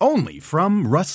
Only from Rust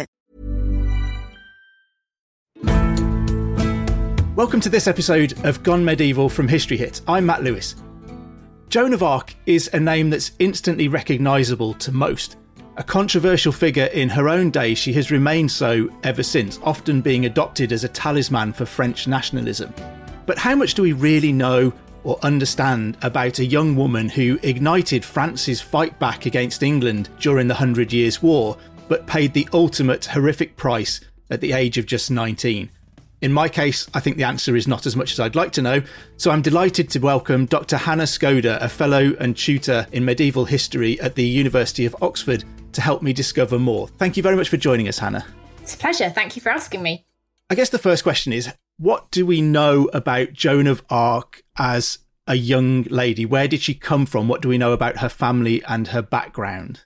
Welcome to this episode of Gone Medieval from History Hit. I'm Matt Lewis. Joan of Arc is a name that's instantly recognisable to most. A controversial figure in her own day, she has remained so ever since, often being adopted as a talisman for French nationalism. But how much do we really know or understand about a young woman who ignited France's fight back against England during the Hundred Years' War, but paid the ultimate horrific price at the age of just 19? In my case, I think the answer is not as much as I'd like to know, so I'm delighted to welcome Dr. Hannah Skoda, a fellow and tutor in medieval history at the University of Oxford, to help me discover more. Thank you very much for joining us, Hannah. It's a pleasure. Thank you for asking me. I guess the first question is what do we know about Joan of Arc as a young lady? Where did she come from? What do we know about her family and her background?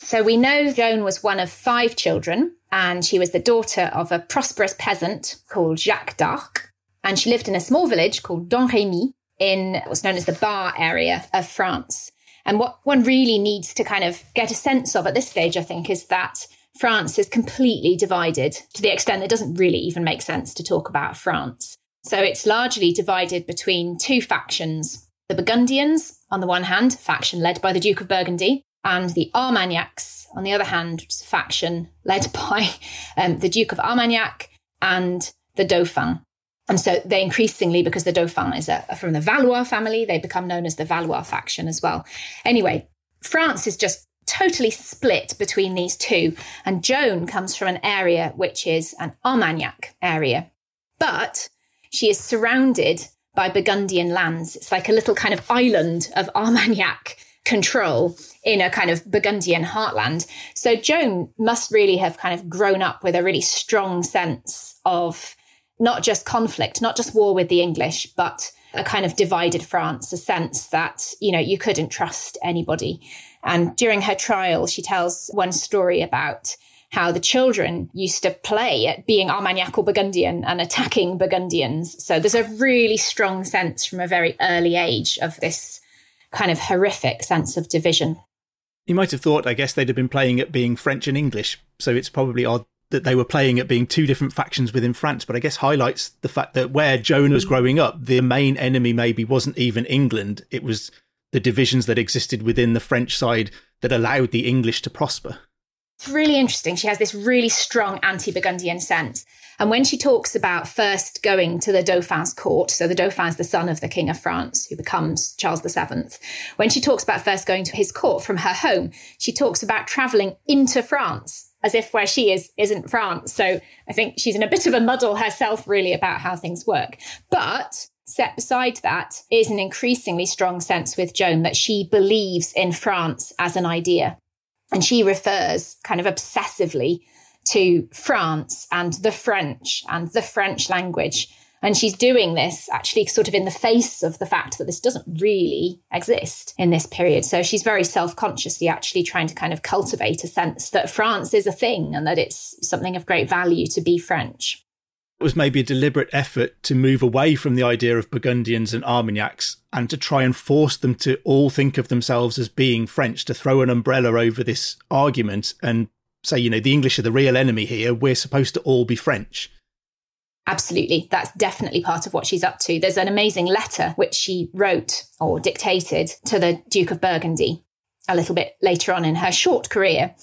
So we know Joan was one of five children, and she was the daughter of a prosperous peasant called Jacques d'Arc. And she lived in a small village called Domremy in what's known as the Bar area of France. And what one really needs to kind of get a sense of at this stage, I think, is that France is completely divided to the extent that it doesn't really even make sense to talk about France. So it's largely divided between two factions the Burgundians, on the one hand, faction led by the Duke of Burgundy, and the Armagnacs, on the other hand, which is a faction led by um, the Duke of Armagnac and the Dauphin. And so they increasingly, because the Dauphin is a, from the Valois family, they become known as the Valois faction as well. Anyway, France is just totally split between these two. And Joan comes from an area which is an Armagnac area. But she is surrounded by Burgundian lands. It's like a little kind of island of Armagnac control in a kind of Burgundian heartland. So Joan must really have kind of grown up with a really strong sense of not just conflict, not just war with the English, but a kind of divided France, a sense that, you know, you couldn't trust anybody. And during her trial, she tells one story about how the children used to play at being Armagnac or Burgundian and attacking Burgundians. So there's a really strong sense from a very early age of this kind of horrific sense of division. You might have thought, I guess, they'd have been playing at being French and English, so it's probably odd that they were playing at being two different factions within France, but I guess highlights the fact that where Joan was growing up, the main enemy maybe wasn't even England, it was the divisions that existed within the French side that allowed the English to prosper. It's really interesting. She has this really strong anti Burgundian sense. And when she talks about first going to the Dauphin's court, so the Dauphin is the son of the King of France, who becomes Charles VII. When she talks about first going to his court from her home, she talks about traveling into France as if where she is isn't France. So I think she's in a bit of a muddle herself, really, about how things work. But set beside that is an increasingly strong sense with Joan that she believes in France as an idea. And she refers kind of obsessively to France and the French and the French language. And she's doing this actually sort of in the face of the fact that this doesn't really exist in this period. So she's very self consciously actually trying to kind of cultivate a sense that France is a thing and that it's something of great value to be French. It was maybe a deliberate effort to move away from the idea of Burgundians and Armagnacs and to try and force them to all think of themselves as being French, to throw an umbrella over this argument and say, you know, the English are the real enemy here. We're supposed to all be French. Absolutely. That's definitely part of what she's up to. There's an amazing letter which she wrote or dictated to the Duke of Burgundy a little bit later on in her short career.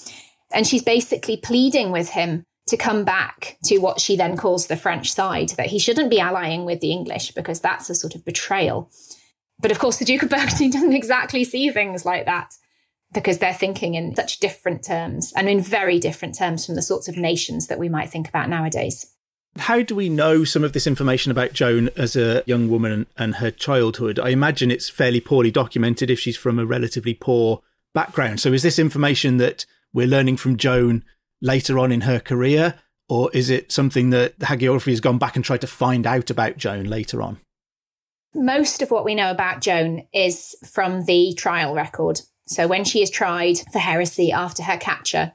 And she's basically pleading with him to come back to what she then calls the French side, that he shouldn't be allying with the English because that's a sort of betrayal. But of course, the Duke of Burgundy doesn't exactly see things like that because they're thinking in such different terms and in very different terms from the sorts of nations that we might think about nowadays. How do we know some of this information about Joan as a young woman and her childhood? I imagine it's fairly poorly documented if she's from a relatively poor background. So, is this information that we're learning from Joan later on in her career, or is it something that the hagiography has gone back and tried to find out about Joan later on? Most of what we know about Joan is from the trial record. So, when she is tried for heresy after her capture,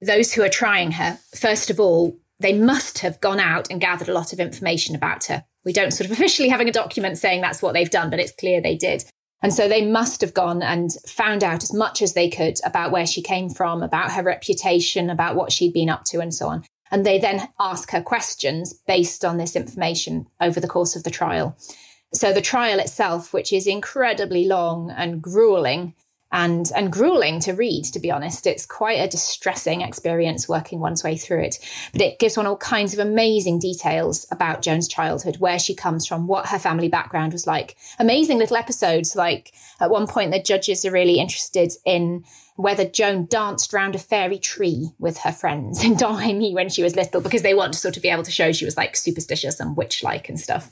those who are trying her, first of all, they must have gone out and gathered a lot of information about her. We don't sort of officially having a document saying that's what they've done, but it's clear they did. And so they must have gone and found out as much as they could about where she came from, about her reputation, about what she'd been up to, and so on. And they then ask her questions based on this information over the course of the trial. So the trial itself, which is incredibly long and grueling, and and grueling to read to be honest. It's quite a distressing experience working one's way through it. But it gives one all kinds of amazing details about joan's childhood where she comes from what her family background was like. Amazing little episodes like at one point the judges are really interested in whether joan danced round a fairy tree with her friends in Domremy when she was little because they want to sort of be able to show she was like superstitious and witch-like and stuff.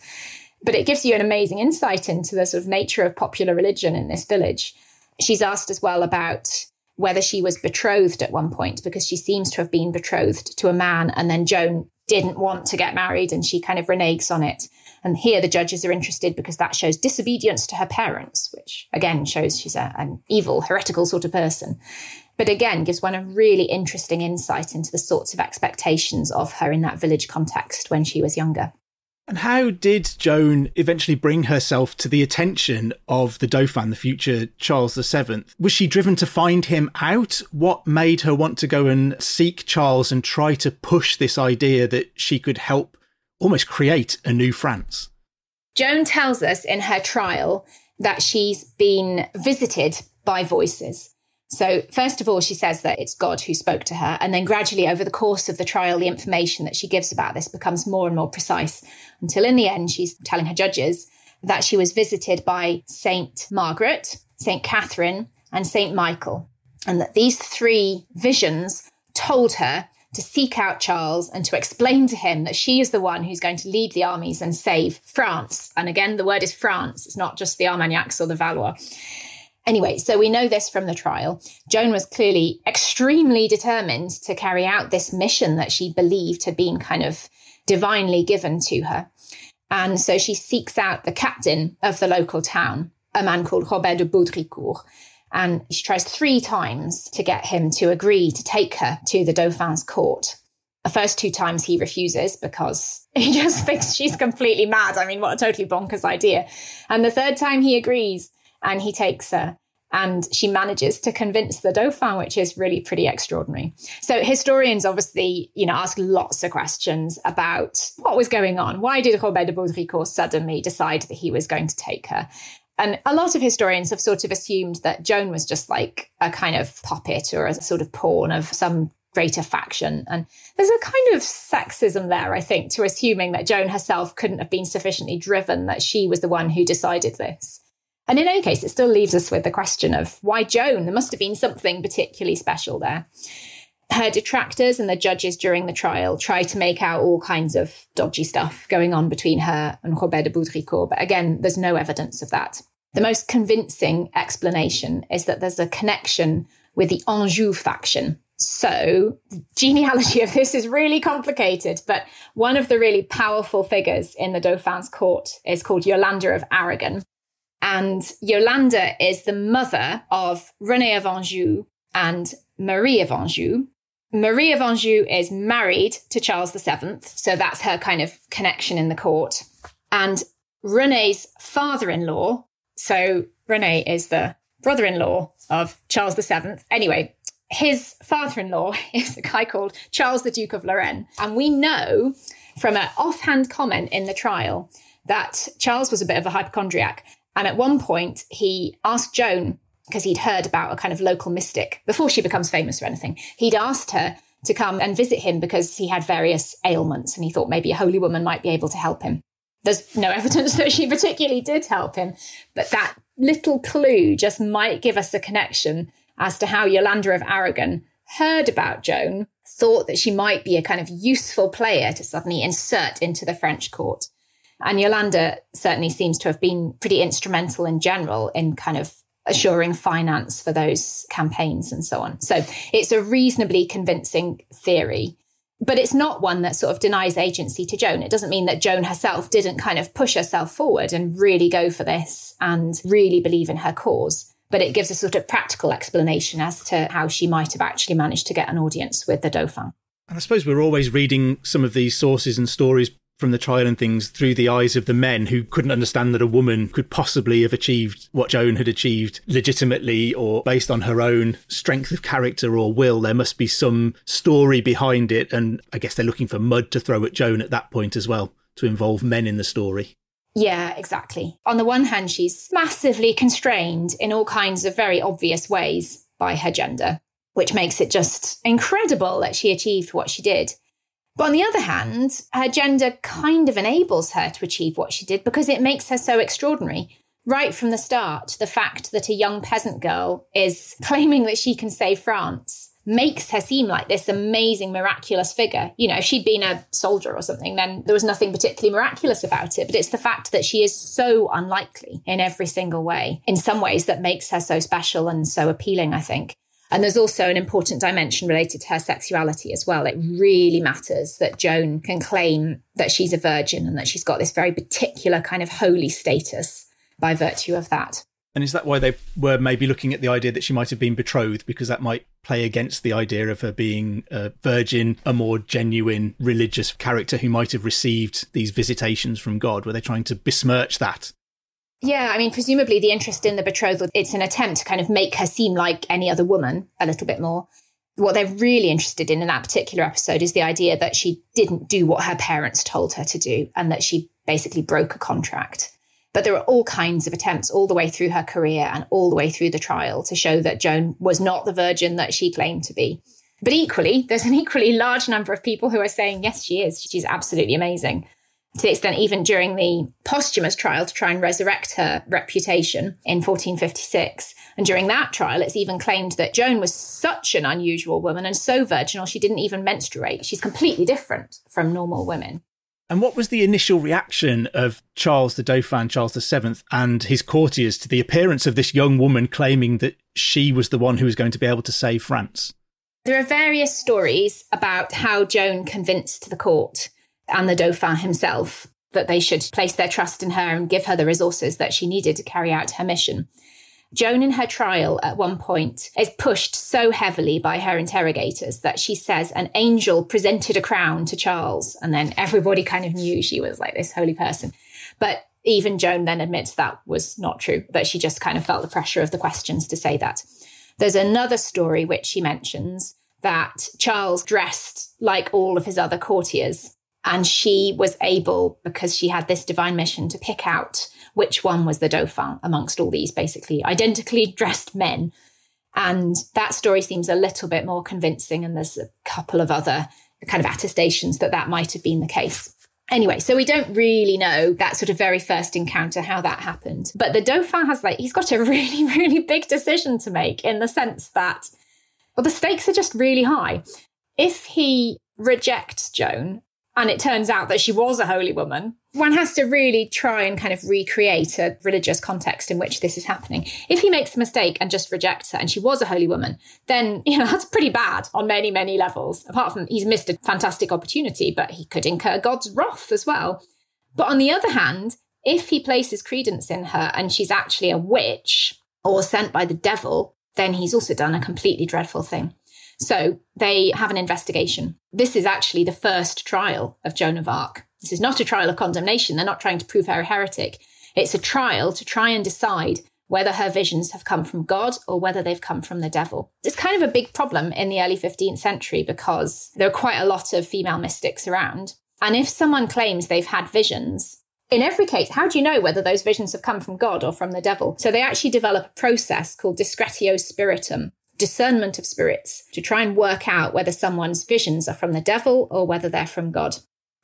But it gives you an amazing insight into the sort of nature of popular religion in this village She's asked as well about whether she was betrothed at one point because she seems to have been betrothed to a man and then Joan didn't want to get married and she kind of reneges on it. And here the judges are interested because that shows disobedience to her parents, which again shows she's a, an evil, heretical sort of person. But again, gives one a really interesting insight into the sorts of expectations of her in that village context when she was younger. And how did Joan eventually bring herself to the attention of the Dauphin, the future Charles VII? Was she driven to find him out? What made her want to go and seek Charles and try to push this idea that she could help almost create a new France? Joan tells us in her trial that she's been visited by voices. So, first of all, she says that it's God who spoke to her. And then gradually, over the course of the trial, the information that she gives about this becomes more and more precise until in the end, she's telling her judges that she was visited by Saint Margaret, Saint Catherine, and Saint Michael. And that these three visions told her to seek out Charles and to explain to him that she is the one who's going to lead the armies and save France. And again, the word is France, it's not just the Armagnacs or the Valois. Anyway, so we know this from the trial. Joan was clearly extremely determined to carry out this mission that she believed had been kind of divinely given to her. And so she seeks out the captain of the local town, a man called Robert de Baudricourt. And she tries three times to get him to agree to take her to the Dauphin's court. The first two times he refuses because he just thinks she's completely mad. I mean, what a totally bonkers idea. And the third time he agrees and he takes her and she manages to convince the Dauphin, which is really pretty extraordinary. So historians obviously, you know, ask lots of questions about what was going on. Why did Robert de Baudricourt suddenly decide that he was going to take her? And a lot of historians have sort of assumed that Joan was just like a kind of puppet or a sort of pawn of some greater faction. And there's a kind of sexism there, I think, to assuming that Joan herself couldn't have been sufficiently driven, that she was the one who decided this. And in any case, it still leaves us with the question of why Joan? There must have been something particularly special there. Her detractors and the judges during the trial try to make out all kinds of dodgy stuff going on between her and Robert de Baudricourt, but again, there's no evidence of that. The most convincing explanation is that there's a connection with the Anjou faction. So, the genealogy of this is really complicated, but one of the really powerful figures in the Dauphin's court is called Yolanda of Aragon. And Yolande is the mother of Rene of Anjou and Marie of Anjou. Marie of Anjou is married to Charles VII, so that's her kind of connection in the court. And Rene's father in law, so Rene is the brother in law of Charles VII. Anyway, his father in law is a guy called Charles the Duke of Lorraine. And we know from an offhand comment in the trial that Charles was a bit of a hypochondriac and at one point, he asked Joan because he'd heard about a kind of local mystic before she becomes famous or anything. He'd asked her to come and visit him because he had various ailments and he thought maybe a holy woman might be able to help him. There's no evidence that she particularly did help him, but that little clue just might give us a connection as to how Yolanda of Aragon heard about Joan, thought that she might be a kind of useful player to suddenly insert into the French court. And Yolanda certainly seems to have been pretty instrumental in general in kind of assuring finance for those campaigns and so on. So it's a reasonably convincing theory. But it's not one that sort of denies agency to Joan. It doesn't mean that Joan herself didn't kind of push herself forward and really go for this and really believe in her cause. But it gives a sort of practical explanation as to how she might have actually managed to get an audience with the Dauphin. And I suppose we're always reading some of these sources and stories from the trial and things through the eyes of the men who couldn't understand that a woman could possibly have achieved what Joan had achieved legitimately or based on her own strength of character or will. There must be some story behind it. And I guess they're looking for mud to throw at Joan at that point as well to involve men in the story. Yeah, exactly. On the one hand, she's massively constrained in all kinds of very obvious ways by her gender, which makes it just incredible that she achieved what she did. But on the other hand, her gender kind of enables her to achieve what she did because it makes her so extraordinary. Right from the start, the fact that a young peasant girl is claiming that she can save France makes her seem like this amazing, miraculous figure. You know, if she'd been a soldier or something, then there was nothing particularly miraculous about it. But it's the fact that she is so unlikely in every single way, in some ways, that makes her so special and so appealing, I think. And there's also an important dimension related to her sexuality as well. It really matters that Joan can claim that she's a virgin and that she's got this very particular kind of holy status by virtue of that. And is that why they were maybe looking at the idea that she might have been betrothed? Because that might play against the idea of her being a virgin, a more genuine religious character who might have received these visitations from God. Were they trying to besmirch that? Yeah, I mean, presumably the interest in the betrothal, it's an attempt to kind of make her seem like any other woman a little bit more. What they're really interested in in that particular episode is the idea that she didn't do what her parents told her to do and that she basically broke a contract. But there are all kinds of attempts all the way through her career and all the way through the trial to show that Joan was not the virgin that she claimed to be. But equally, there's an equally large number of people who are saying, yes, she is. She's absolutely amazing to the extent even during the posthumous trial to try and resurrect her reputation in 1456. And during that trial, it's even claimed that Joan was such an unusual woman and so virginal she didn't even menstruate. She's completely different from normal women. And what was the initial reaction of Charles the Dauphin, Charles VII, and his courtiers to the appearance of this young woman claiming that she was the one who was going to be able to save France? There are various stories about how Joan convinced the court and the Dauphin himself that they should place their trust in her and give her the resources that she needed to carry out her mission. Joan, in her trial at one point, is pushed so heavily by her interrogators that she says an angel presented a crown to Charles. And then everybody kind of knew she was like this holy person. But even Joan then admits that was not true, that she just kind of felt the pressure of the questions to say that. There's another story which she mentions that Charles dressed like all of his other courtiers and she was able, because she had this divine mission, to pick out which one was the Dauphin amongst all these basically identically dressed men. And that story seems a little bit more convincing. And there's a couple of other kind of attestations that that might have been the case. Anyway, so we don't really know that sort of very first encounter, how that happened. But the Dauphin has like, he's got a really, really big decision to make in the sense that, well, the stakes are just really high. If he rejects Joan and it turns out that she was a holy woman, one has to really try and kind of recreate a religious context in which this is happening. If he makes a mistake and just rejects her and she was a holy woman, then, you know, that's pretty bad on many, many levels. Apart from he's missed a fantastic opportunity, but he could incur God's wrath as well. But on the other hand, if he places credence in her and she's actually a witch or sent by the devil, then he's also done a completely dreadful thing. So they have an investigation. This is actually the first trial of Joan of Arc. This is not a trial of condemnation. They're not trying to prove her a heretic. It's a trial to try and decide whether her visions have come from God or whether they've come from the devil. It's kind of a big problem in the early 15th century because there are quite a lot of female mystics around. And if someone claims they've had visions, in every case, how do you know whether those visions have come from God or from the devil? So they actually develop a process called discretio spirituum, discernment of spirits, to try and work out whether someone's visions are from the devil or whether they're from God.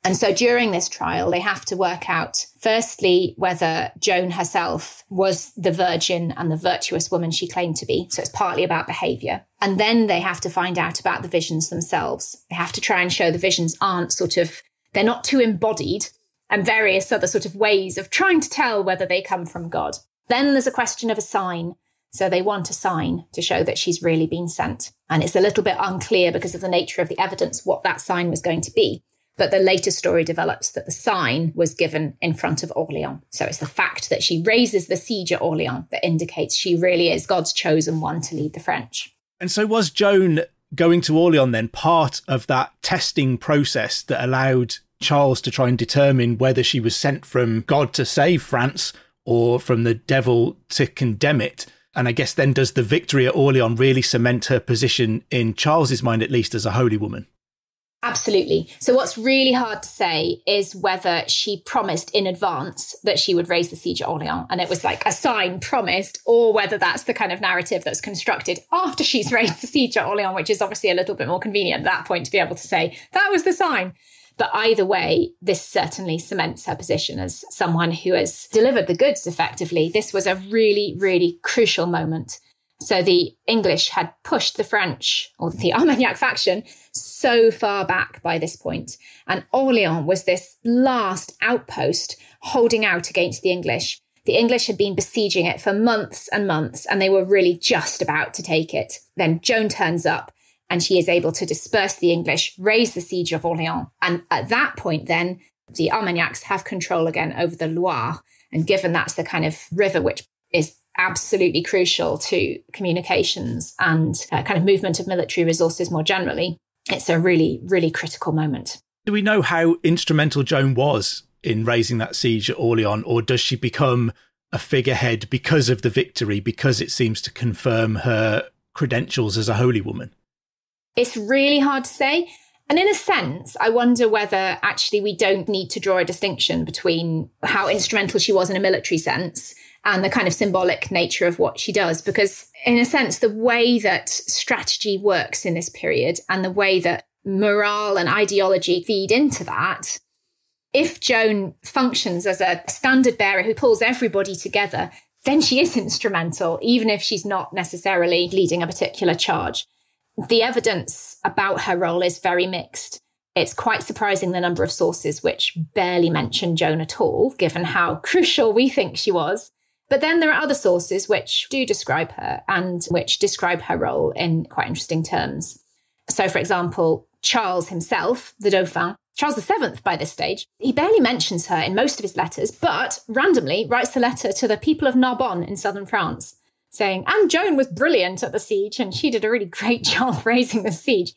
And so during this trial, they have to work out, firstly, whether Joan herself was the virgin and the virtuous woman she claimed to be. So it's partly about behavior. And then they have to find out about the visions themselves. They have to try and show the visions aren't sort of, they're not too embodied and various other sort of ways of trying to tell whether they come from God. Then there's a question of a sign. So they want a sign to show that she's really been sent. And it's a little bit unclear because of the nature of the evidence what that sign was going to be. But the later story develops that the sign was given in front of Orleans. So it's the fact that she raises the siege at Orleans that indicates she really is God's chosen one to lead the French. And so was Joan going to Orleans then part of that testing process that allowed Charles to try and determine whether she was sent from God to save France or from the devil to condemn it? And I guess then does the victory at Orleans really cement her position in Charles's mind, at least, as a holy woman? Absolutely. So, what's really hard to say is whether she promised in advance that she would raise the siege at Orleans and it was like a sign promised, or whether that's the kind of narrative that's constructed after she's raised the siege at Orleans, which is obviously a little bit more convenient at that point to be able to say that was the sign. But either way, this certainly cements her position as someone who has delivered the goods effectively. This was a really, really crucial moment. So the English had pushed the French or the Armagnac faction so far back by this point, and Orleans was this last outpost holding out against the English. The English had been besieging it for months and months, and they were really just about to take it. Then Joan turns up and she is able to disperse the English, raise the siege of Orleans. And at that point, then the Armagnacs have control again over the Loire. And given that's the kind of river which is absolutely crucial to communications and uh, kind of movement of military resources more generally, it's a really, really critical moment. Do we know how instrumental Joan was in raising that siege at Orleans, or does she become a figurehead because of the victory, because it seems to confirm her credentials as a holy woman? It's really hard to say. And in a sense, I wonder whether actually we don't need to draw a distinction between how instrumental she was in a military sense and the kind of symbolic nature of what she does. Because, in a sense, the way that strategy works in this period and the way that morale and ideology feed into that, if Joan functions as a standard bearer who pulls everybody together, then she is instrumental, even if she's not necessarily leading a particular charge. The evidence about her role is very mixed. It's quite surprising the number of sources which barely mention Joan at all, given how crucial we think she was. But then there are other sources which do describe her and which describe her role in quite interesting terms. So, for example, Charles himself, the Dauphin, Charles VII by this stage, he barely mentions her in most of his letters, but randomly writes a letter to the people of Narbonne in southern France saying, and Joan was brilliant at the siege and she did a really great job raising the siege.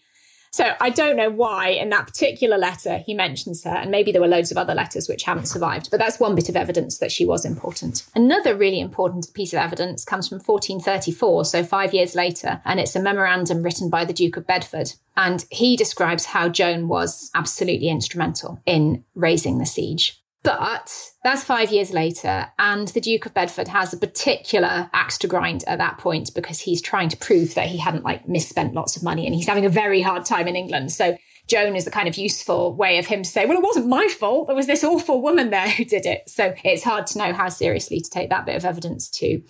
So I don't know why in that particular letter he mentions her, and maybe there were loads of other letters which haven't survived, but that's one bit of evidence that she was important. Another really important piece of evidence comes from 1434, so five years later, and it's a memorandum written by the Duke of Bedford. And he describes how Joan was absolutely instrumental in raising the siege. But that's five years later, and the Duke of Bedford has a particular axe to grind at that point because he's trying to prove that he hadn't like misspent lots of money and he's having a very hard time in England. So Joan is a kind of useful way of him to say, well, it wasn't my fault. There was this awful woman there who did it. So it's hard to know how seriously to take that bit of evidence too.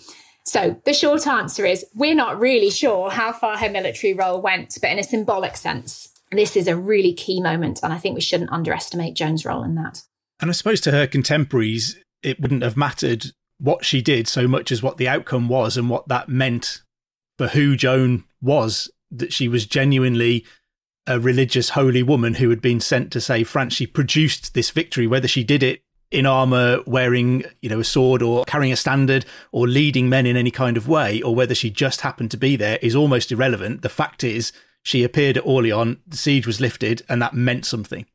So the short answer is we're not really sure how far her military role went, but in a symbolic sense, this is a really key moment. And I think we shouldn't underestimate Joan's role in that. And I suppose to her contemporaries, it wouldn't have mattered what she did so much as what the outcome was and what that meant for who Joan was, that she was genuinely a religious holy woman who had been sent to save France. She produced this victory, whether she did it in armor, wearing, you know, a sword or carrying a standard or leading men in any kind of way, or whether she just happened to be there is almost irrelevant. The fact is she appeared at Orleans, the siege was lifted, and that meant something.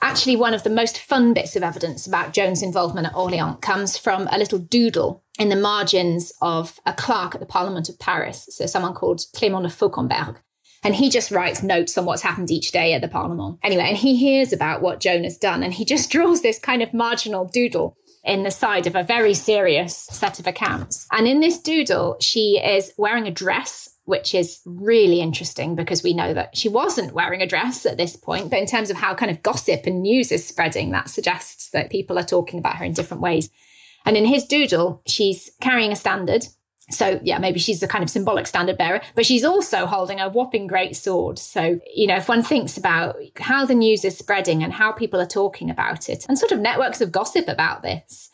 Actually, one of the most fun bits of evidence about Joan's involvement at Orleans comes from a little doodle in the margins of a clerk at the Parliament of Paris, so someone called Clément de Fauquembergue. And he just writes notes on what's happened each day at the Parliament. Anyway, and he hears about what Joan has done and he just draws this kind of marginal doodle in the side of a very serious set of accounts. And in this doodle, she is wearing a dress which is really interesting because we know that she wasn't wearing a dress at this point. But in terms of how kind of gossip and news is spreading, that suggests that people are talking about her in different ways. And in his doodle, she's carrying a standard. So, yeah, maybe she's the kind of symbolic standard bearer, but she's also holding a whopping great sword. So, you know, if one thinks about how the news is spreading and how people are talking about it and sort of networks of gossip about this,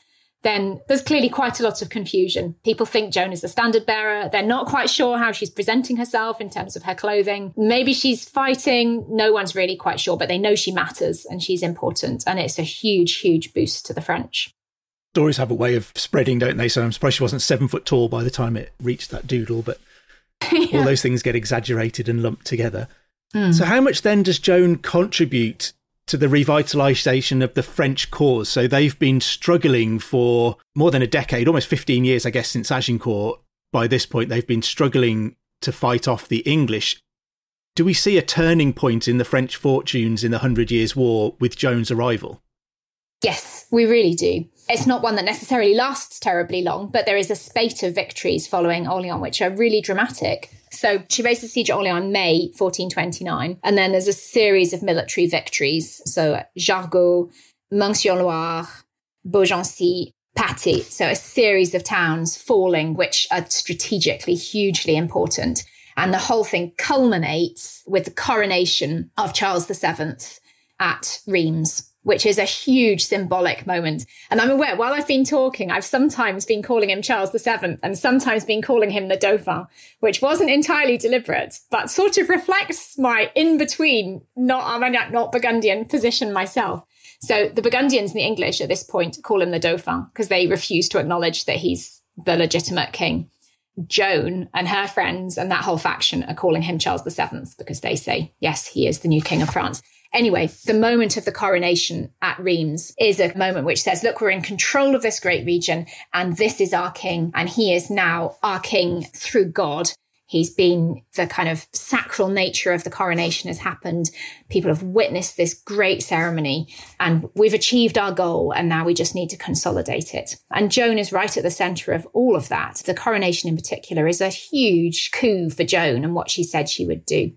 then there's clearly quite a lot of confusion. People think Joan is the standard bearer. They're not quite sure how she's presenting herself in terms of her clothing. Maybe she's fighting. No one's really quite sure, but they know she matters and she's important. And it's a huge, huge boost to the French. Stories have a way of spreading, don't they? So I'm surprised she wasn't seven foot tall by the time it reached that doodle, but yeah. all those things get exaggerated and lumped together. Mm. So, how much then does Joan contribute to the revitalization of the French cause. So they've been struggling for more than a decade, almost 15 years, I guess, since Agincourt. By this point, they've been struggling to fight off the English. Do we see a turning point in the French fortunes in the Hundred Years' War with Joan's arrival? Yes, we really do. It's not one that necessarily lasts terribly long, but there is a spate of victories following Orleans, which are really dramatic. So she raised the siege Orleans in May 1429. And then there's a series of military victories. So Jargeau, Meung-sur-Loire, Beaugency, Patay. So a series of towns falling, which are strategically hugely important. And the whole thing culminates with the coronation of Charles VII at Reims which is a huge symbolic moment. And I'm aware while I've been talking, I've sometimes been calling him Charles VII and sometimes been calling him the Dauphin, which wasn't entirely deliberate, but sort of reflects my in between, not Armagnac, not Burgundian position myself. So the Burgundians and the English at this point call him the Dauphin because they refuse to acknowledge that he's the legitimate king. Joan and her friends and that whole faction are calling him Charles VII because they say, yes, he is the new king of France. Anyway, the moment of the coronation at Reims is a moment which says, look, we're in control of this great region and this is our king. And he is now our king through God. He's been the kind of sacral nature of the coronation has happened. People have witnessed this great ceremony and we've achieved our goal. And now we just need to consolidate it. And Joan is right at the center of all of that. The coronation in particular is a huge coup for Joan and what she said she would do.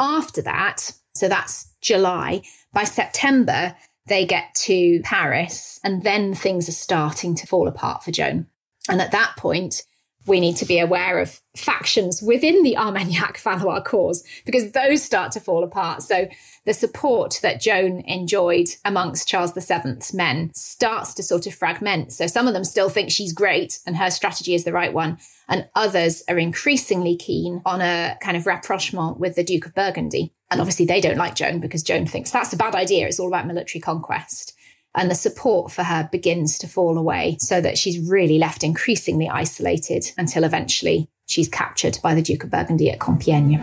After that, so that's July. By September, they get to Paris, and then things are starting to fall apart for Joan. And at that point, we need to be aware of factions within the Armagnac Valois cause because those start to fall apart. So the support that Joan enjoyed amongst Charles VII's men starts to sort of fragment. So some of them still think she's great and her strategy is the right one. And others are increasingly keen on a kind of rapprochement with the Duke of Burgundy. And obviously they don't like Joan because Joan thinks that's a bad idea. It's all about military conquest and the support for her begins to fall away so that she's really left increasingly isolated until eventually she's captured by the Duke of Burgundy at Compiègne.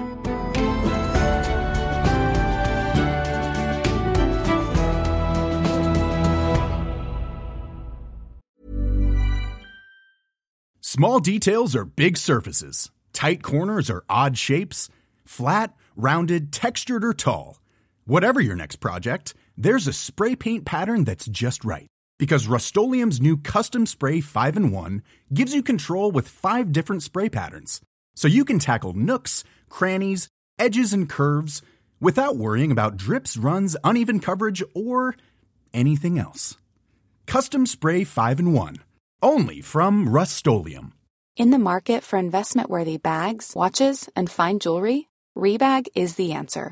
Small details are big surfaces, tight corners are odd shapes, flat, rounded, textured, or tall. Whatever your next project, there's a spray paint pattern that's just right. Because Rust new Custom Spray 5 and 1 gives you control with five different spray patterns. So you can tackle nooks, crannies, edges, and curves without worrying about drips, runs, uneven coverage, or anything else. Custom Spray 5 and 1. Only from Rust In the market for investment worthy bags, watches, and fine jewelry, Rebag is the answer.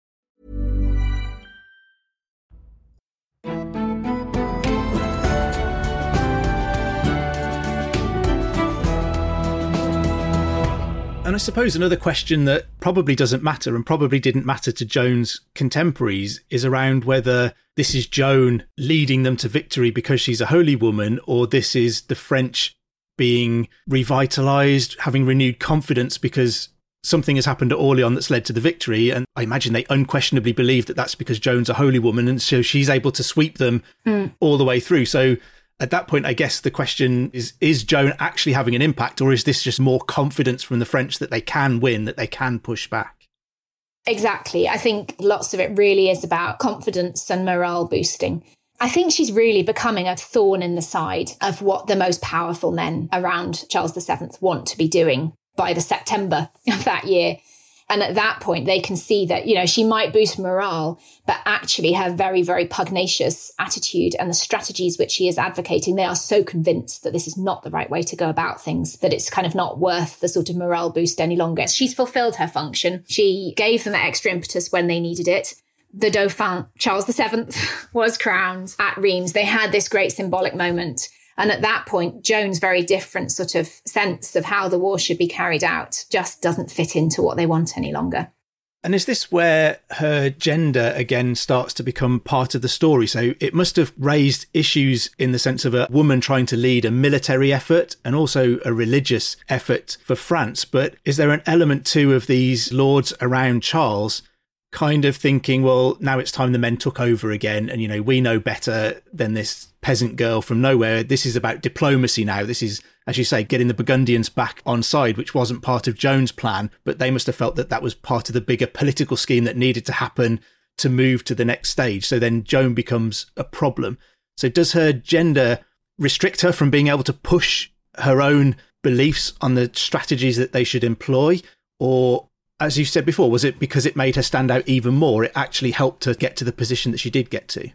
And I suppose another question that probably doesn't matter and probably didn't matter to Joan's contemporaries is around whether this is Joan leading them to victory because she's a holy woman or this is the French being revitalized, having renewed confidence because something has happened at Orleans that's led to the victory. And I imagine they unquestionably believe that that's because Joan's a holy woman. And so she's able to sweep them mm. all the way through. So at that point, I guess the question is Is Joan actually having an impact, or is this just more confidence from the French that they can win, that they can push back? Exactly. I think lots of it really is about confidence and morale boosting. I think she's really becoming a thorn in the side of what the most powerful men around Charles VII want to be doing by the September of that year. And at that point, they can see that, you know, she might boost morale, but actually her very, very pugnacious attitude and the strategies which she is advocating, they are so convinced that this is not the right way to go about things, that it's kind of not worth the sort of morale boost any longer. She's fulfilled her function. She gave them that extra impetus when they needed it the Dauphin, Charles VII, was crowned at Reims. They had this great symbolic moment. And at that point, Joan's very different sort of sense of how the war should be carried out just doesn't fit into what they want any longer. And is this where her gender again starts to become part of the story? So it must have raised issues in the sense of a woman trying to lead a military effort and also a religious effort for France. But is there an element too of these lords around Charles kind of thinking, well, now it's time the men took over again. And, you know, we know better than this peasant girl from nowhere. This is about diplomacy now. This is, as you say, getting the Burgundians back on side, which wasn't part of Joan's plan, but they must have felt that that was part of the bigger political scheme that needed to happen to move to the next stage. So then Joan becomes a problem. So does her gender restrict her from being able to push her own beliefs on the strategies that they should employ? Or as you said before, was it because it made her stand out even more? It actually helped her get to the position that she did get to.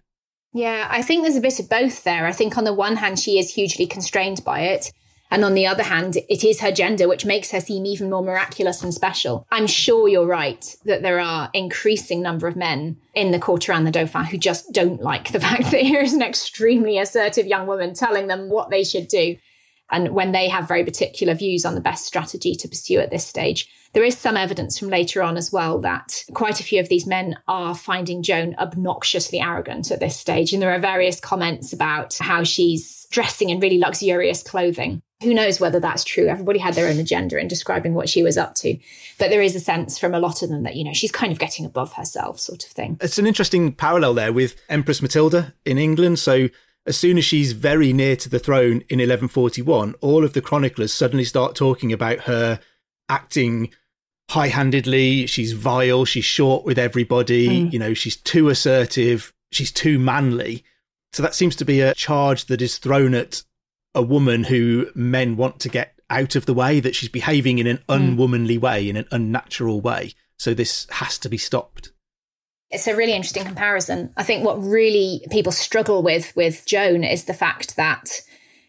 Yeah, I think there's a bit of both there. I think on the one hand, she is hugely constrained by it. And on the other hand, it is her gender, which makes her seem even more miraculous and special. I'm sure you're right that there are increasing number of men in the court around the Dauphin who just don't like the fact that here is an extremely assertive young woman telling them what they should do. And when they have very particular views on the best strategy to pursue at this stage. There is some evidence from later on as well that quite a few of these men are finding Joan obnoxiously arrogant at this stage. And there are various comments about how she's dressing in really luxurious clothing. Who knows whether that's true? Everybody had their own agenda in describing what she was up to. But there is a sense from a lot of them that, you know, she's kind of getting above herself, sort of thing. It's an interesting parallel there with Empress Matilda in England. So as soon as she's very near to the throne in 1141, all of the chroniclers suddenly start talking about her acting high handedly. She's vile. She's short with everybody. Mm. You know, she's too assertive. She's too manly. So that seems to be a charge that is thrown at a woman who men want to get out of the way, that she's behaving in an mm. unwomanly way, in an unnatural way. So this has to be stopped. It's a really interesting comparison. I think what really people struggle with with Joan is the fact that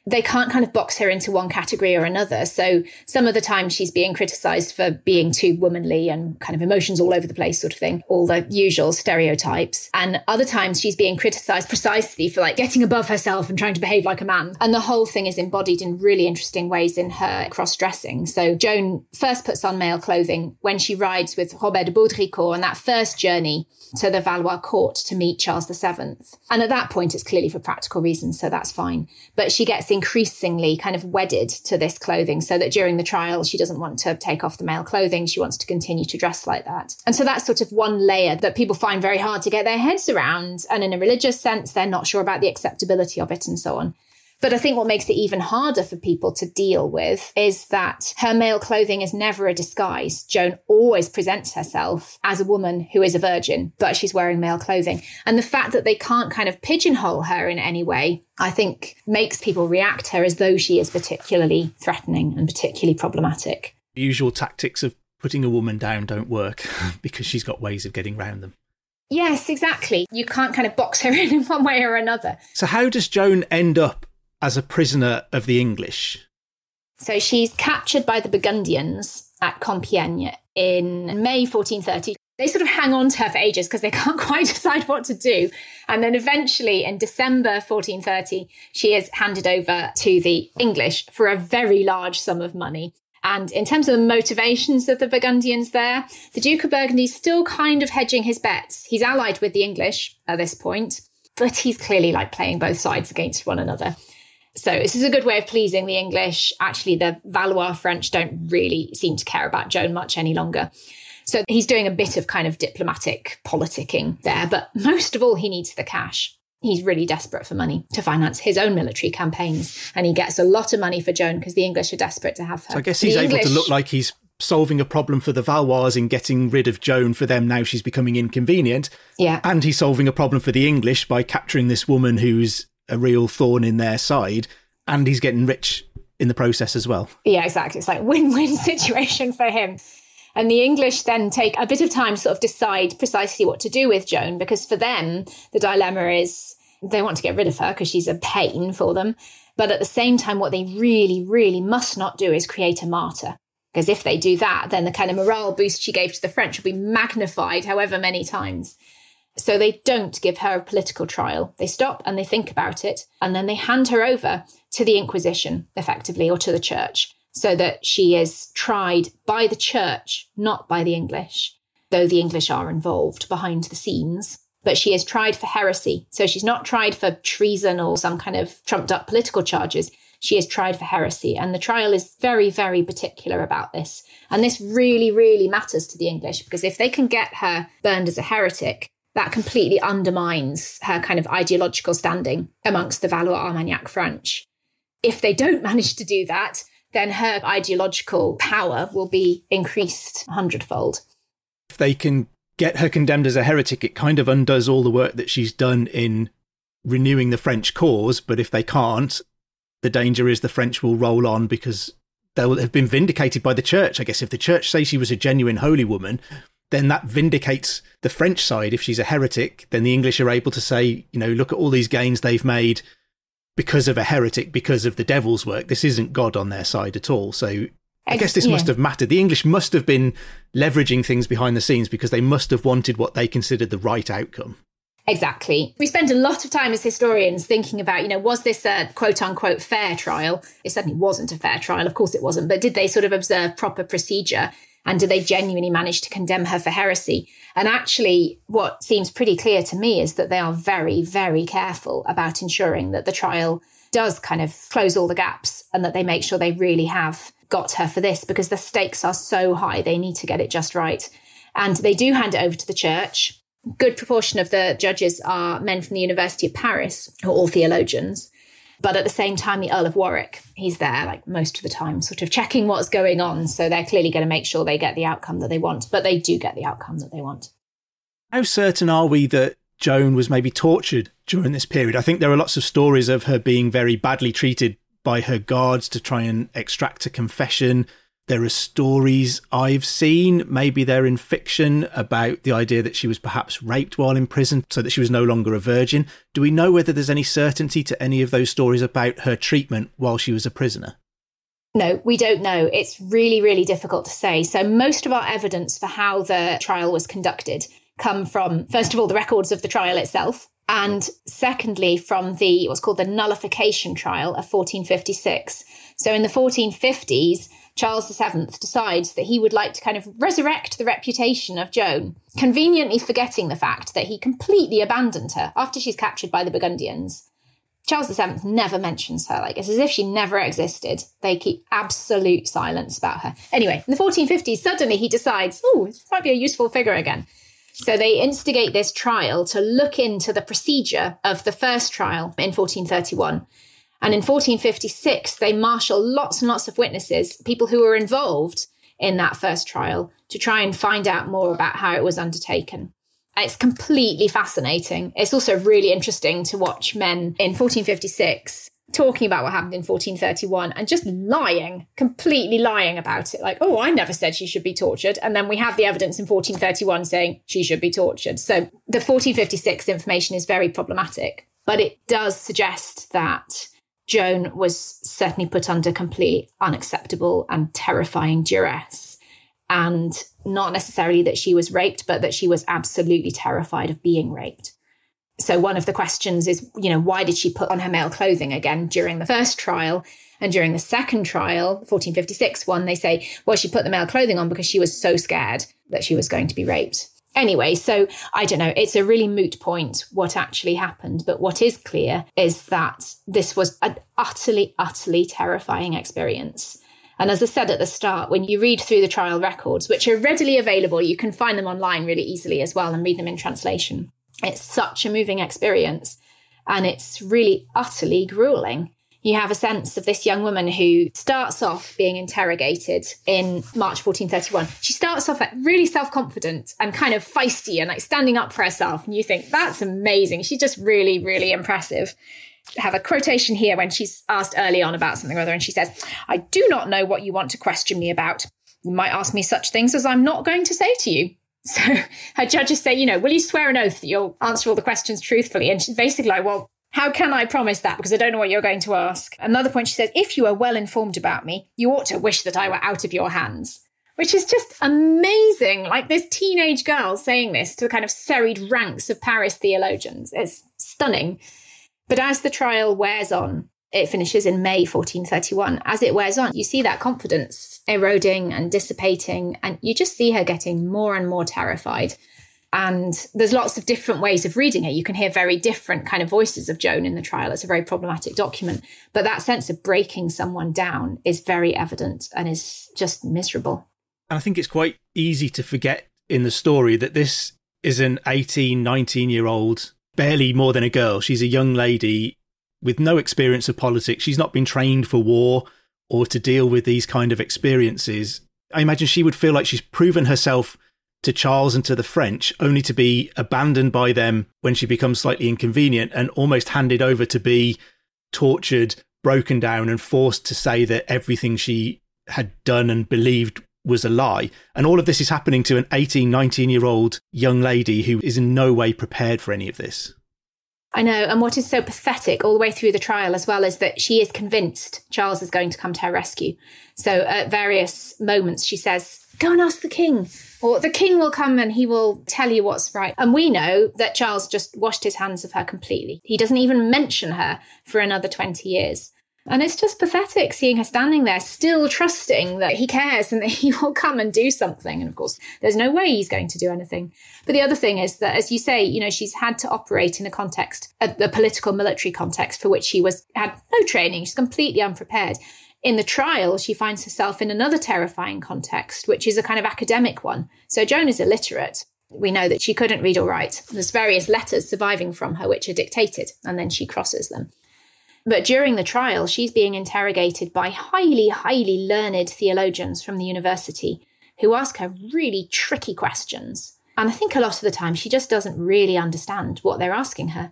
they can't kind of box her into one category or another. So some of the time she's being criticized for being too womanly and kind of emotions all over the place, sort of thing, all the usual stereotypes. And other times she's being criticized precisely for like getting above herself and trying to behave like a man. And the whole thing is embodied in really interesting ways in her cross dressing. So Joan first puts on male clothing when she rides with Robert de Baudricourt on that first journey to the Valois court to meet Charles VII. And at that point, it's clearly for practical reasons, so that's fine. But she gets increasingly kind of wedded to this clothing so that during the trial, she doesn't want to take off the male clothing. She wants to continue to dress like that. And so that's sort of one layer that people find very hard to get their heads around. And in a religious sense, they're not sure about the acceptability of it and so on. But I think what makes it even harder for people to deal with is that her male clothing is never a disguise. Joan always presents herself as a woman who is a virgin, but she's wearing male clothing. And the fact that they can't kind of pigeonhole her in any way, I think makes people react to her as though she is particularly threatening and particularly problematic. The usual tactics of putting a woman down don't work because she's got ways of getting around them. Yes, exactly. You can't kind of box her in in one way or another. So, how does Joan end up as a prisoner of the English? So, she's captured by the Burgundians at Compiègne in May 1430. They sort of hang on to her for ages because they can't quite decide what to do. And then eventually, in December 1430, she is handed over to the English for a very large sum of money. And in terms of the motivations of the Burgundians there, the Duke of Burgundy is still kind of hedging his bets. He's allied with the English at this point, but he's clearly like playing both sides against one another. So this is a good way of pleasing the English. Actually, the Valois French don't really seem to care about Joan much any longer. So he's doing a bit of kind of diplomatic politicking there, but most of all, he needs the cash he's really desperate for money to finance his own military campaigns. And he gets a lot of money for Joan because the English are desperate to have her. So I guess he's the able English, to look like he's solving a problem for the Valois in getting rid of Joan for them now she's becoming inconvenient. Yeah. And he's solving a problem for the English by capturing this woman who's a real thorn in their side. And he's getting rich in the process as well. Yeah, exactly. It's like win-win situation for him. And the English then take a bit of time to sort of decide precisely what to do with Joan, because for them, the dilemma is they want to get rid of her because she's a pain for them. But at the same time, what they really, really must not do is create a martyr. Because if they do that, then the kind of morale boost she gave to the French will be magnified however many times. So they don't give her a political trial. They stop and they think about it, and then they hand her over to the Inquisition, effectively, or to the church so that she is tried by the church, not by the English, though the English are involved behind the scenes. But she is tried for heresy. So she's not tried for treason or some kind of trumped up political charges. She is tried for heresy. And the trial is very, very particular about this. And this really, really matters to the English because if they can get her burned as a heretic, that completely undermines her kind of ideological standing amongst the Valois Armagnac French. If they don't manage to do that, then her ideological power will be increased a hundredfold. If they can get her condemned as a heretic, it kind of undoes all the work that she's done in renewing the French cause. But if they can't, the danger is the French will roll on because they'll have been vindicated by the church. I guess if the church say she was a genuine holy woman, then that vindicates the French side. If she's a heretic, then the English are able to say, you know, look at all these gains they've made because of a heretic, because of the devil's work. This isn't God on their side at all. So I guess this yeah. must have mattered. The English must have been leveraging things behind the scenes because they must have wanted what they considered the right outcome. Exactly. We spend a lot of time as historians thinking about, you know, was this a quote unquote fair trial? It certainly wasn't a fair trial. Of course it wasn't. But did they sort of observe proper procedure? And do they genuinely manage to condemn her for heresy? And actually, what seems pretty clear to me is that they are very, very careful about ensuring that the trial does kind of close all the gaps and that they make sure they really have got her for this because the stakes are so high. They need to get it just right. And they do hand it over to the church. Good proportion of the judges are men from the University of Paris, who are all theologians. But at the same time, the Earl of Warwick, he's there like most of the time, sort of checking what's going on. So they're clearly going to make sure they get the outcome that they want, but they do get the outcome that they want. How certain are we that Joan was maybe tortured during this period? I think there are lots of stories of her being very badly treated by her guards to try and extract a confession. There are stories I've seen, maybe they're in fiction, about the idea that she was perhaps raped while in prison so that she was no longer a virgin. Do we know whether there's any certainty to any of those stories about her treatment while she was a prisoner? No, we don't know. It's really, really difficult to say. So, most of our evidence for how the trial was conducted come from, first of all, the records of the trial itself, and secondly, from the what's called the nullification trial of 1456. So, in the 1450s, Charles VII decides that he would like to kind of resurrect the reputation of Joan, conveniently forgetting the fact that he completely abandoned her after she's captured by the Burgundians. Charles VII never mentions her, like it's as if she never existed. They keep absolute silence about her. Anyway, in the 1450s, suddenly he decides, oh, this might be a useful figure again. So they instigate this trial to look into the procedure of the first trial in 1431. And in 1456, they marshal lots and lots of witnesses, people who were involved in that first trial, to try and find out more about how it was undertaken. It's completely fascinating. It's also really interesting to watch men in 1456 talking about what happened in 1431 and just lying, completely lying about it. Like, oh, I never said she should be tortured. And then we have the evidence in 1431 saying she should be tortured. So the 1456 information is very problematic, but it does suggest that Joan was certainly put under complete unacceptable and terrifying duress. And not necessarily that she was raped, but that she was absolutely terrified of being raped. So one of the questions is, you know, why did she put on her male clothing again during the first trial? And during the second trial, 1456 one, they say, well, she put the male clothing on because she was so scared that she was going to be raped. Anyway, so I don't know. It's a really moot point what actually happened. But what is clear is that this was an utterly, utterly terrifying experience. And as I said at the start, when you read through the trial records, which are readily available, you can find them online really easily as well and read them in translation. It's such a moving experience and it's really utterly grueling. You have a sense of this young woman who starts off being interrogated in March 1431. She starts off really self confident and kind of feisty and like standing up for herself. And you think, that's amazing. She's just really, really impressive. I have a quotation here when she's asked early on about something or other, and she says, I do not know what you want to question me about. You might ask me such things as I'm not going to say to you. So her judges say, you know, will you swear an oath that you'll answer all the questions truthfully? And she's basically like, well, how can I promise that? Because I don't know what you're going to ask. Another point, she says, if you are well informed about me, you ought to wish that I were out of your hands. Which is just amazing. Like this teenage girl saying this to the kind of serried ranks of Paris theologians. It's stunning. But as the trial wears on, it finishes in May 1431. As it wears on, you see that confidence eroding and dissipating, and you just see her getting more and more terrified. And there's lots of different ways of reading it. You can hear very different kind of voices of Joan in the trial. It's a very problematic document. But that sense of breaking someone down is very evident and is just miserable. And I think it's quite easy to forget in the story that this is an 18, 19 year old, barely more than a girl. She's a young lady with no experience of politics. She's not been trained for war or to deal with these kind of experiences. I imagine she would feel like she's proven herself to Charles and to the French, only to be abandoned by them when she becomes slightly inconvenient and almost handed over to be tortured, broken down, and forced to say that everything she had done and believed was a lie. And all of this is happening to an 18, 19 year old young lady who is in no way prepared for any of this. I know. And what is so pathetic all the way through the trial as well is that she is convinced Charles is going to come to her rescue. So at various moments, she says, Go and ask the king, or the king will come and he will tell you what's right. And we know that Charles just washed his hands of her completely. He doesn't even mention her for another 20 years. And it's just pathetic seeing her standing there, still trusting that he cares and that he will come and do something. And of course, there's no way he's going to do anything. But the other thing is that, as you say, you know, she's had to operate in a context, a, a political military context for which she was had no training. She's completely unprepared. In the trial, she finds herself in another terrifying context, which is a kind of academic one. So Joan is illiterate. We know that she couldn't read or write. There's various letters surviving from her which are dictated, and then she crosses them. But during the trial, she's being interrogated by highly, highly learned theologians from the university who ask her really tricky questions. And I think a lot of the time she just doesn't really understand what they're asking her.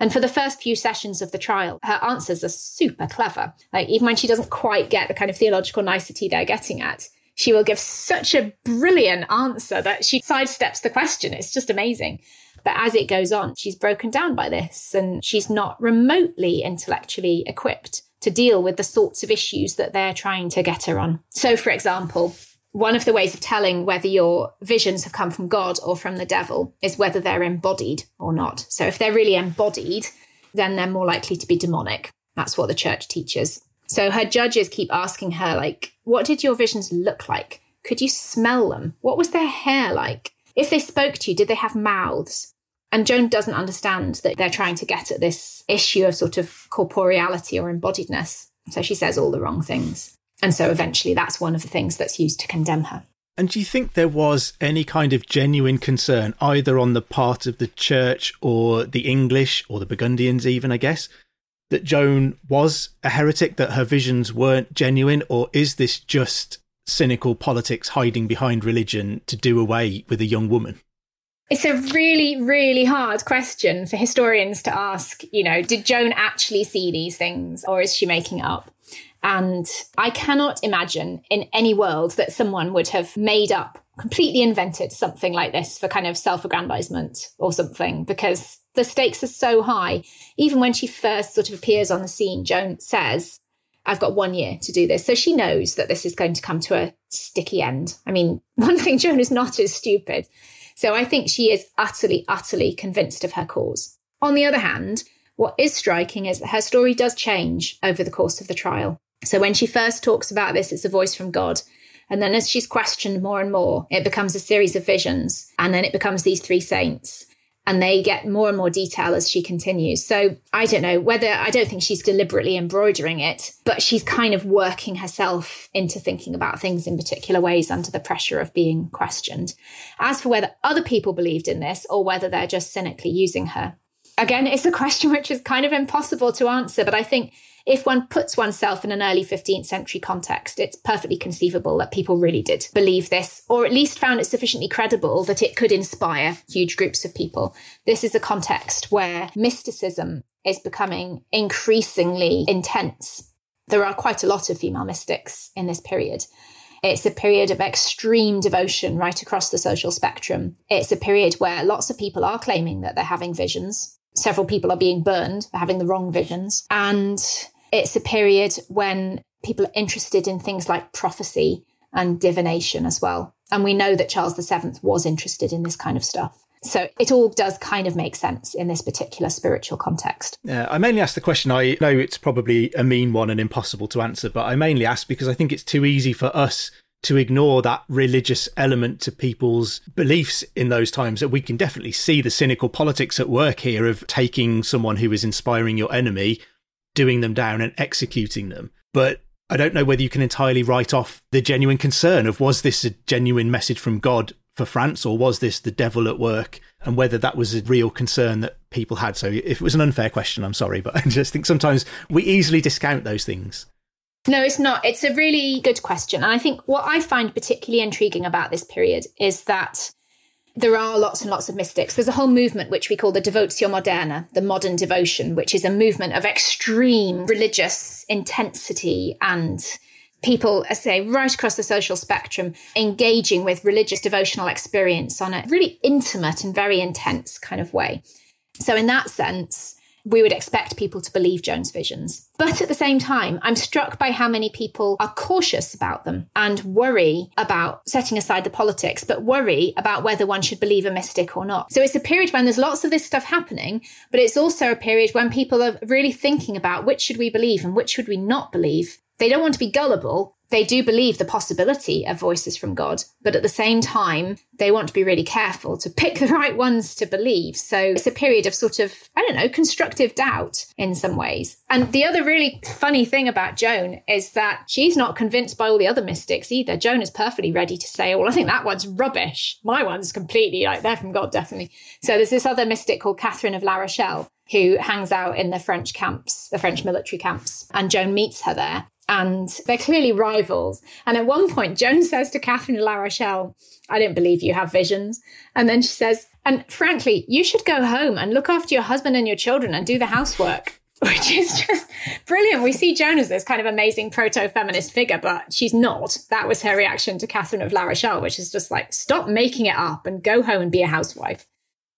And for the first few sessions of the trial, her answers are super clever. Like, even when she doesn't quite get the kind of theological nicety they're getting at, she will give such a brilliant answer that she sidesteps the question. It's just amazing. But as it goes on, she's broken down by this and she's not remotely intellectually equipped to deal with the sorts of issues that they're trying to get her on. So, for example, one of the ways of telling whether your visions have come from God or from the devil is whether they're embodied or not. So, if they're really embodied, then they're more likely to be demonic. That's what the church teaches. So, her judges keep asking her, like, what did your visions look like? Could you smell them? What was their hair like? If they spoke to you, did they have mouths? And Joan doesn't understand that they're trying to get at this issue of sort of corporeality or embodiedness. So she says all the wrong things. And so eventually that's one of the things that's used to condemn her. And do you think there was any kind of genuine concern, either on the part of the church or the English or the Burgundians, even, I guess, that Joan was a heretic, that her visions weren't genuine? Or is this just cynical politics hiding behind religion to do away with a young woman? It's a really, really hard question for historians to ask. You know, did Joan actually see these things or is she making it up? And I cannot imagine in any world that someone would have made up, completely invented something like this for kind of self aggrandizement or something, because the stakes are so high. Even when she first sort of appears on the scene, Joan says, I've got one year to do this. So she knows that this is going to come to a sticky end. I mean, one thing Joan is not is stupid. So I think she is utterly, utterly convinced of her cause. On the other hand, what is striking is that her story does change over the course of the trial. So when she first talks about this, it's a voice from God. And then as she's questioned more and more, it becomes a series of visions. And then it becomes these three saints. And they get more and more detail as she continues. So I don't know whether, I don't think she's deliberately embroidering it, but she's kind of working herself into thinking about things in particular ways under the pressure of being questioned. As for whether other people believed in this or whether they're just cynically using her, again, it's a question which is kind of impossible to answer. But I think if one puts oneself in an early 15th century context, it's perfectly conceivable that people really did believe this, or at least found it sufficiently credible that it could inspire huge groups of people. This is a context where mysticism is becoming increasingly intense. There are quite a lot of female mystics in this period. It's a period of extreme devotion right across the social spectrum. It's a period where lots of people are claiming that they're having visions. Several people are being burned for having the wrong visions. And it's a period when people are interested in things like prophecy and divination as well. And we know that Charles VII was interested in this kind of stuff. So it all does kind of make sense in this particular spiritual context. Yeah, I mainly ask the question. I know it's probably a mean one and impossible to answer, but I mainly ask because I think it's too easy for us to ignore that religious element to people's beliefs in those times that we can definitely see the cynical politics at work here of taking someone who is inspiring your enemy doing them down and executing them. But I don't know whether you can entirely write off the genuine concern of was this a genuine message from God for France or was this the devil at work and whether that was a real concern that people had. So if it was an unfair question, I'm sorry, but I just think sometimes we easily discount those things. No, it's not. It's a really good question. And I think what I find particularly intriguing about this period is that there are lots and lots of mystics. There's a whole movement which we call the Devotio Moderna, the modern devotion, which is a movement of extreme religious intensity and people, I say, right across the social spectrum, engaging with religious devotional experience on a really intimate and very intense kind of way. So, in that sense, we would expect people to believe Joan's visions. But at the same time, I'm struck by how many people are cautious about them and worry about setting aside the politics, but worry about whether one should believe a mystic or not. So it's a period when there's lots of this stuff happening, but it's also a period when people are really thinking about which should we believe and which should we not believe. They don't want to be gullible, they do believe the possibility of voices from God, but at the same time, they want to be really careful to pick the right ones to believe. So it's a period of sort of, I don't know, constructive doubt in some ways. And the other really funny thing about Joan is that she's not convinced by all the other mystics either. Joan is perfectly ready to say, well, I think that one's rubbish. My one's completely like, they're from God, definitely. So there's this other mystic called Catherine of La Rochelle who hangs out in the French camps, the French military camps, and Joan meets her there and they're clearly rivals. And at one point, Joan says to Catherine de La Rochelle, I don't believe you have visions. And then she says, and frankly, you should go home and look after your husband and your children and do the housework. Which is just brilliant. We see Joan as this kind of amazing proto feminist figure, but she's not. That was her reaction to Catherine of La Rochelle, which is just like, stop making it up and go home and be a housewife.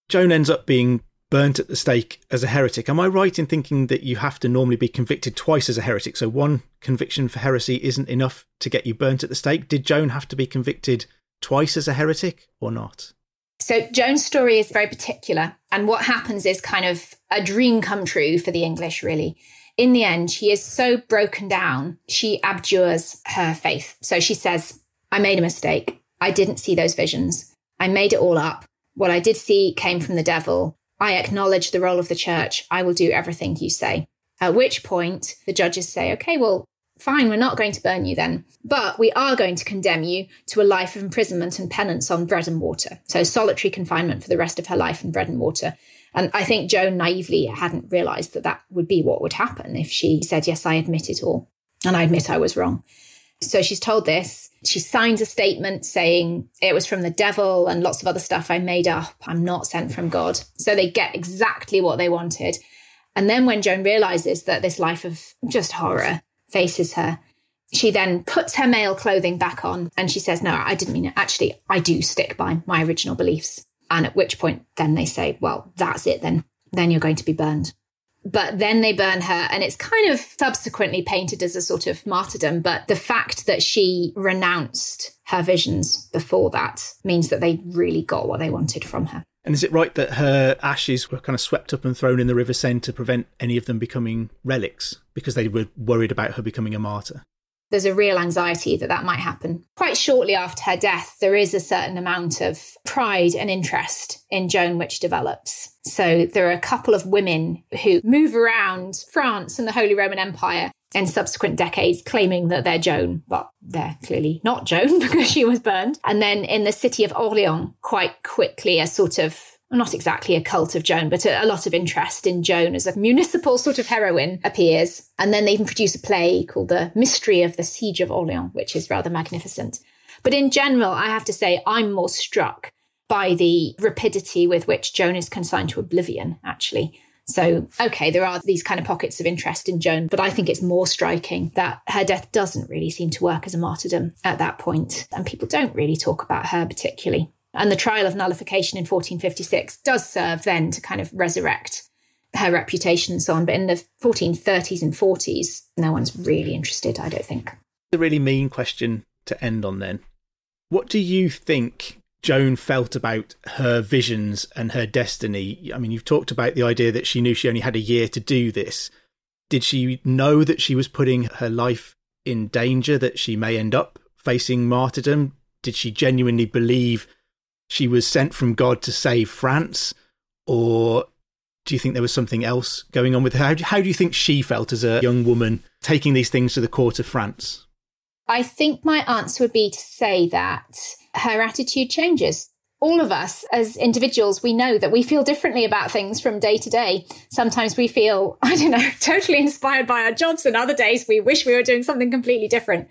Joan ends up being burnt at the stake as a heretic. Am I right in thinking that you have to normally be convicted twice as a heretic? So one conviction for heresy isn't enough to get you burnt at the stake. Did Joan have to be convicted twice as a heretic or not? So Joan's story is very particular. And what happens is kind of a dream come true for the English, really. In the end, she is so broken down, she abjures her faith. So she says, I made a mistake. I didn't see those visions. I made it all up. What I did see came from the devil. I acknowledge the role of the church. I will do everything you say. At which point the judges say, okay, well, fine, we're not going to burn you then, but we are going to condemn you to a life of imprisonment and penance on bread and water. So solitary confinement for the rest of her life in bread and water. And I think Joan naively hadn't realized that that would be what would happen if she said, yes, I admit it all. And I admit I was wrong. So she's told this. She signs a statement saying it was from the devil and lots of other stuff I made up. I'm not sent from God. So they get exactly what they wanted. And then when Joan realizes that this life of just horror faces her, she then puts her male clothing back on and she says, No, I didn't mean it. Actually, I do stick by my original beliefs. And at which point, then they say, Well, that's it then. Then you're going to be burned. But then they burn her, and it's kind of subsequently painted as a sort of martyrdom. But the fact that she renounced her visions before that means that they really got what they wanted from her. And is it right that her ashes were kind of swept up and thrown in the River Seine to prevent any of them becoming relics because they were worried about her becoming a martyr? There's a real anxiety that that might happen. Quite shortly after her death, there is a certain amount of pride and interest in Joan which develops. So there are a couple of women who move around France and the Holy Roman Empire in subsequent decades claiming that they're Joan, but they're clearly not Joan because she was burned. And then in the city of Orleans, quite quickly, a sort of not exactly a cult of Joan, but a, a, lot of interest in Joan as a municipal sort of heroine appears. And then they even produce a play called The Mystery of the Siege of Orleans, which is rather magnificent. But in general, I have to say, I'm more struck by the rapidity with which Joan is consigned to oblivion, actually. So, okay, there are these kind of pockets of interest in Joan, but I think it's more striking that her death doesn't really seem to work as a martyrdom at that point, and people don't really talk about her particularly. And the trial of nullification in 1456 does serve then to kind of resurrect her reputation and so on. But in the 1430s and 40s, no one's really interested, I don't think. The really mean question to end on then. What do you think Joan felt about her visions and her destiny? I mean, you've talked about the idea that she knew she only had a year to do this. Did she know that she was putting her life in danger, that she may end up facing martyrdom? Did she genuinely believe she was sent from God to save France, or do you think there was something else going on with her? How do, how do you think she felt as a young woman taking these things to the court of France? I think my answer would be to say that her attitude changes. All of us as individuals, we know that we feel differently about things from day to day. Sometimes we feel, I don't know, totally inspired by our jobs, and other days we wish we were doing something completely different.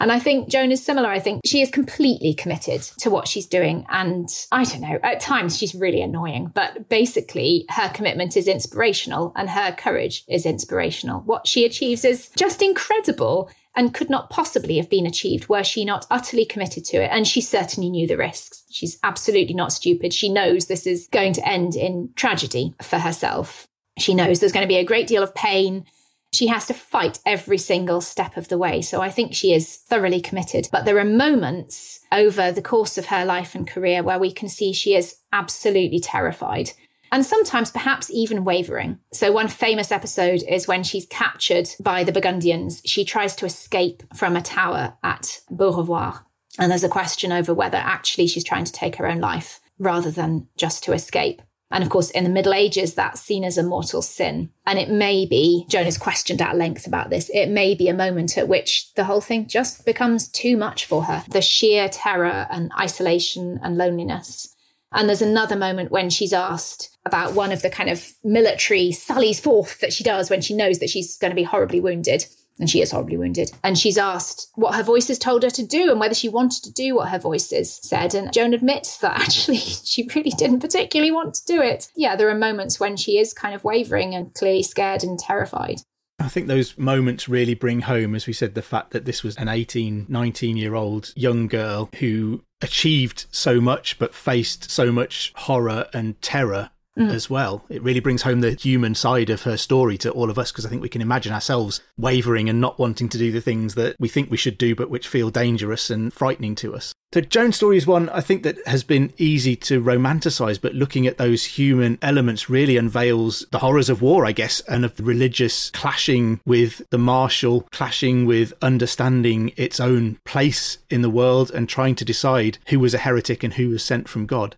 And I think Joan is similar. I think she is completely committed to what she's doing. And I don't know, at times she's really annoying, but basically her commitment is inspirational and her courage is inspirational. What she achieves is just incredible and could not possibly have been achieved were she not utterly committed to it. And she certainly knew the risks. She's absolutely not stupid. She knows this is going to end in tragedy for herself. She knows there's going to be a great deal of pain she has to fight every single step of the way. So I think she is thoroughly committed. But there are moments over the course of her life and career where we can see she is absolutely terrified and sometimes perhaps even wavering. So, one famous episode is when she's captured by the Burgundians. She tries to escape from a tower at Beaurevoir. And there's a question over whether actually she's trying to take her own life rather than just to escape. And of course, in the Middle Ages, that's seen as a mortal sin. And it may be, Joan is questioned at length about this, it may be a moment at which the whole thing just becomes too much for her. The sheer terror and isolation and loneliness. And there's another moment when she's asked about one of the kind of military sallies forth that she does when she knows that she's going to be horribly wounded and she is horribly wounded. And she's asked what her voices told her to do and whether she wanted to do what her voices said. And Joan admits that actually she really didn't particularly want to do it. Yeah, there are moments when she is kind of wavering and clearly scared and terrified. I think those moments really bring home, as we said, the fact that this was an 18, 19 year old young girl who achieved so much but faced so much horror and terror mm. as well. It really brings home the human side of her story to all of us because I think we can imagine ourselves wavering and not wanting to do the things that we think we should do but which feel dangerous and frightening to us. So Joan's story is one I think that has been easy to romanticize, but looking at those human elements really unveils the horrors of war, I guess, and of religious clashing with the martial, clashing with understanding its own place in the world and trying to decide who was a heretic and who was sent from God.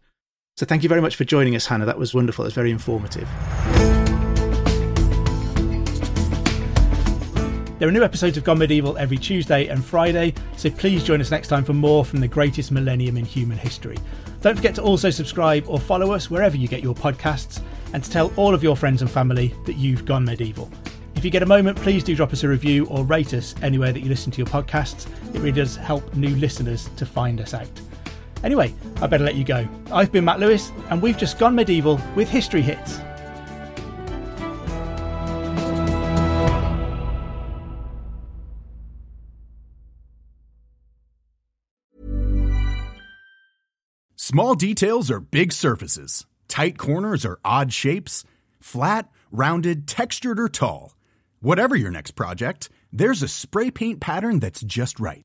So thank you very much for joining us, Hannah. That was wonderful. It was very informative. There are new episodes of Gone Medieval every Tuesday and Friday, so please join us next time for more from the greatest millennium in human history. Don't forget to also subscribe or follow us wherever you get your podcasts and to tell all of your friends and family that you've gone medieval. If you get a moment, please do drop us a review or rate us anywhere that you listen to your podcasts. It really does help new listeners to find us out. Anyway, I better let you go. I've been Matt Lewis, and we've just gone medieval with History Hits. Small details are big surfaces. Tight corners are odd shapes. Flat, rounded, textured, or tall. Whatever your next project, there's a spray paint pattern that's just right.